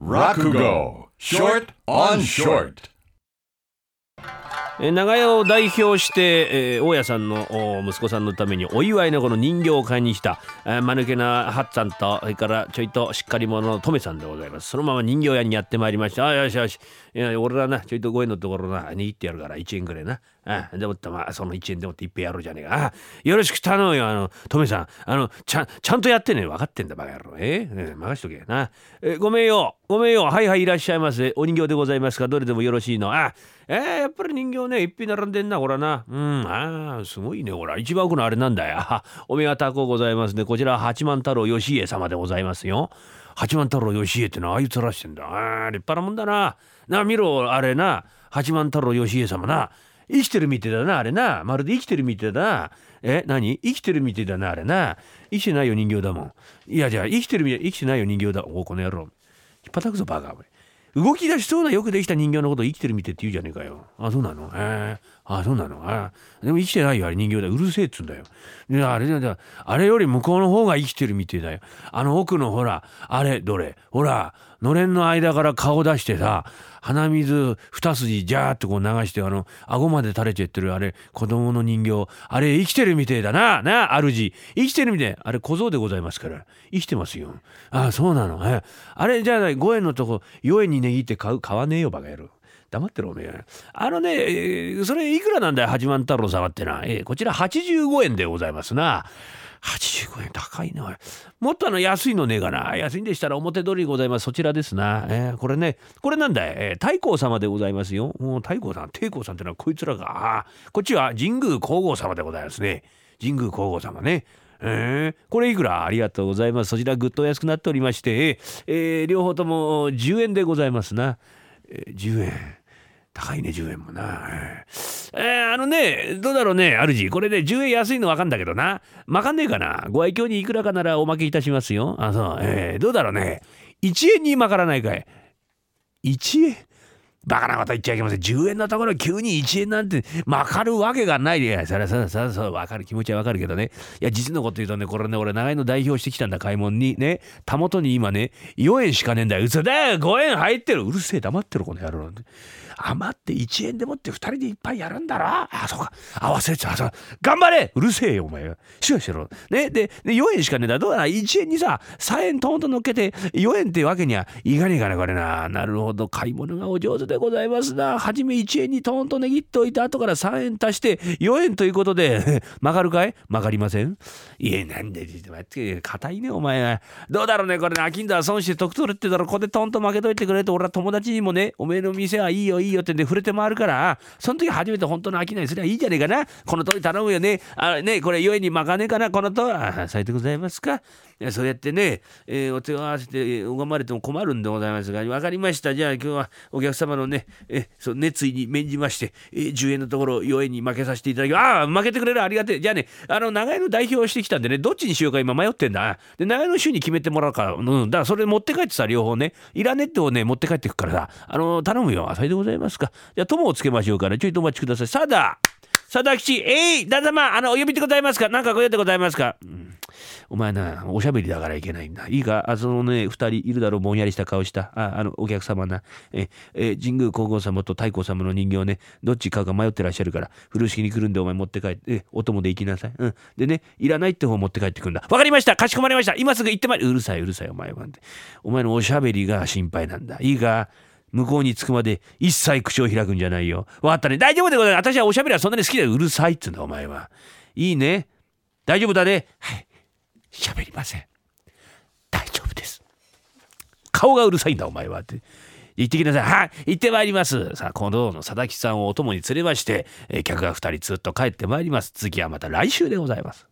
Rakugo Short on Short. 長屋を代表して、えー大家さんの息子さんのためにお祝いのこの人形を買いに来た、えー、間抜けなハッさんとそれからちょいとしっかり者のトメさんでございます。そのまま人形屋にやってまいりました。あよしよし。いや俺らなちょいと5円のところな握ってやるから1円ぐらいな。あでもってまあその1円でもっていっぺんやろうじゃねえか。あよろしく頼むよあのトメさん。あのちゃんちゃんとやってね分かってんだバカ野郎。えー、えー任しとけ。な、えーごめんよ。ごめんよ。はいはいいらっしゃいませ。お人形でございますか？どれでもよろしいの。あえー、やっぱり人形ね一品並んでんなほらな。うんあーすごいねほら。一番奥のあれなんだよ。お目が高うございますね。こちら八幡太郎義家様でございますよ。八幡太郎義家ってのはああいう面してんだ。あー立派なもんだな。な見ろあれな。八幡太郎義家様な。生きてるみてだなあれな。まるで生きてるみてえだ。なえ何？生きてるみてだなあれな。生きてないよ人形だもん。いやじゃあ生きてるみて生きてないよ人形だ。おこの野郎。引っ叩くぞバカ。動き出しそうなよくできた人形のことを生きてるみてって言うじゃねえかよ。あそうなの？ええ。あそうなの？あでも生きてないよあれ人形だ。うるせえっつんだよ。あれだだあれより向こうの方が生きてるみてえだよ。あの奥のほらあれどれ？ほらのれんの間から顔出してさ鼻水二筋ジャーってこう流してあの顎まで垂れちゃってるあれ子供の人形。あれ生きてるみてえだな。な主生きてるみてえ。あれ小僧でございますから。生きてますよ。ああそうなの？あれじゃあ5円のとこ4円に値切って買う買わねえよバカ野郎。黙ってろおめえ。あのね、それいくらなんだよ八幡太郎様ってのは、えこちら85円でございますな。85円高いな。もっとあの安いのねえかな。安いんでしたら表通りございます。そちらですな、えーこれねこれなんだい、えー太閤様でございますよ。太閤さん太閤さんってのはこいつらかあーこっちは神宮皇后様でございますね。神宮皇后様ね。えーこれいくら？ありがとうございます。そちらぐっとお安くなっておりまして、えー両方とも10円でございますな、えー10円。高いね10円もな。えー。えあのねどうだろうね主これね10円安いのわかんだけどな。まかんねえかな。ご愛嬌にいくらかならおまけいたしますよ。あそう。えーどうだろうね。1円にまからないかい。1円？バカなこと言っちゃいけません。10円のところ急に1円なんてまかるわけがない。でそりゃそりゃそりゃそりゃわかる。気持ちはわかるけどね。いや実のこと言うとねこれね俺長井の代表してきたんだ買い物にね。たもとに今ね4円しかねえんだよ。嘘だよ。5円入ってる。うるせえ。黙ってるこの野郎余って1円でもって2人でいっぱいやるんだろ？あそうか。合わせちゃうそう頑張れ！うるせえよお前。しろしろ。ね？でで4円しかねえだ。どうだ？1円にさ3円トンと乗っけて4円ってわけにはいかねえかなこれな。なるほど。買い物がお上手でございますな。初め1円にトンと値切っておいて後から3円足して4円ということで 曲がるかい？曲がりません？いえなんで待って硬いねお前。はどうだろうねこれね飽きんだ損して得取るってだろ。ここでトンと負けといてくれて俺は友達にもねおめえの店はいいよいいよ。よってんで触れて回るからその時初めて本当の飽きないすりゃいいじゃねえかな。この通り頼むよね。あねこれ4円にまかねえかな。このとあさようでございますか。そうやってね、えーお手を合わせて拝まれても困るんでございますが分かりました。じゃあ今日はお客様のね、えそう熱意に免じまして、えー10円のところ4円に負けさせていただきああ負けてくれるありがてえ。じゃあねあの長屋の代表をしてきたんでねどっちにしようか今迷ってんだ。で長屋の週に決めてもらうからうんだからそれ持って帰ってさ両方ね。いらねってをね持って帰ってくからさあの頼むよ。あそれでございます。ざいますか。じゃあ友をつけましょうからちょいとお待ちください。さだ佐田吉えい旦様あのお呼びでございますか。何かご用でございますか、うん。お前なおしゃべりだからいけないんだ。いいか？あそのね二人いるだろう。ぼんやりした顔した。ああのお客様な。ええ神宮皇后様と太閤様の人形ね。どっち買うか迷ってらっしゃるから風呂敷に来るんでお前持って帰ってえお供で行きなさい、うん、でねいらないって方持って帰ってくるんだ。わかりました。かしこまりました。今すぐ行ってまいうるさいうるさいお前は。お前のおしゃべりが心配なんだ。いいか？向こうに着くまで一切口を開くんじゃないよ。わかったね。大丈夫でございます。私はおしゃべりはそんなに好きだよ。うるさいっつうんだ、お前は。いいね。大丈夫だね。はい。喋りません。大丈夫です。顔がうるさいんだ、お前は。って。行ってきなさい。はい。行ってまいります。さあ、今度の佐々木さんをお供に連れまして、えー客が二人ずっと帰ってまいります。次はまた来週でございます。